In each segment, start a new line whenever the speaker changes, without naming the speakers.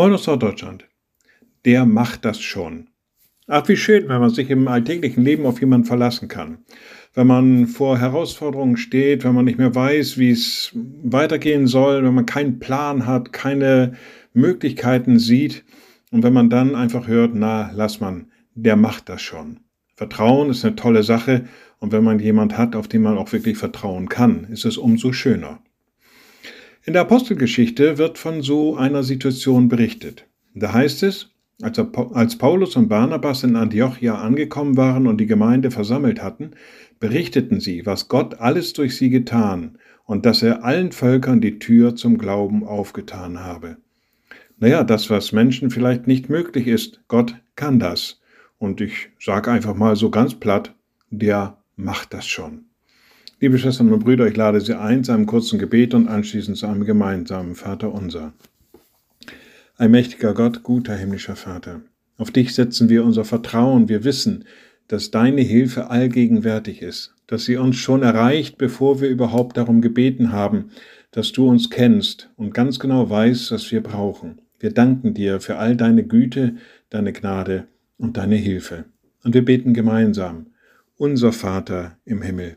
Moin aus Norddeutschland. Der macht das schon. Ach, wie schön, wenn man sich im alltäglichen Leben auf jemanden verlassen kann. Wenn man vor Herausforderungen steht, wenn man nicht mehr weiß, wie es weitergehen soll, wenn man keinen Plan hat, keine Möglichkeiten sieht und wenn man dann einfach hört, na, lass man, der macht das schon. Vertrauen ist eine tolle Sache und wenn man jemand hat, auf den man auch wirklich vertrauen kann, ist es umso schöner. In der Apostelgeschichte wird von so einer Situation berichtet. Da heißt es, als Paulus und Barnabas in Antiochia angekommen waren und die Gemeinde versammelt hatten, berichteten sie, was Gott alles durch sie getan und dass er allen Völkern die Tür zum Glauben aufgetan habe. Naja, das, was Menschen vielleicht nicht möglich ist, Gott kann das. Und ich sage einfach mal so ganz platt, der macht das schon. Liebe Schwestern und Brüder, ich lade Sie ein zu einem kurzen Gebet und anschließend zu einem gemeinsamen Vater unser. Allmächtiger Gott, guter himmlischer Vater, auf dich setzen wir unser Vertrauen. Wir wissen, dass deine Hilfe allgegenwärtig ist, dass sie uns schon erreicht, bevor wir überhaupt darum gebeten haben, dass du uns kennst und ganz genau weißt, was wir brauchen. Wir danken dir für all deine Güte, deine Gnade und deine Hilfe. Und wir beten gemeinsam, unser Vater im Himmel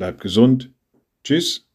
Bleibt gesund. Tschüss.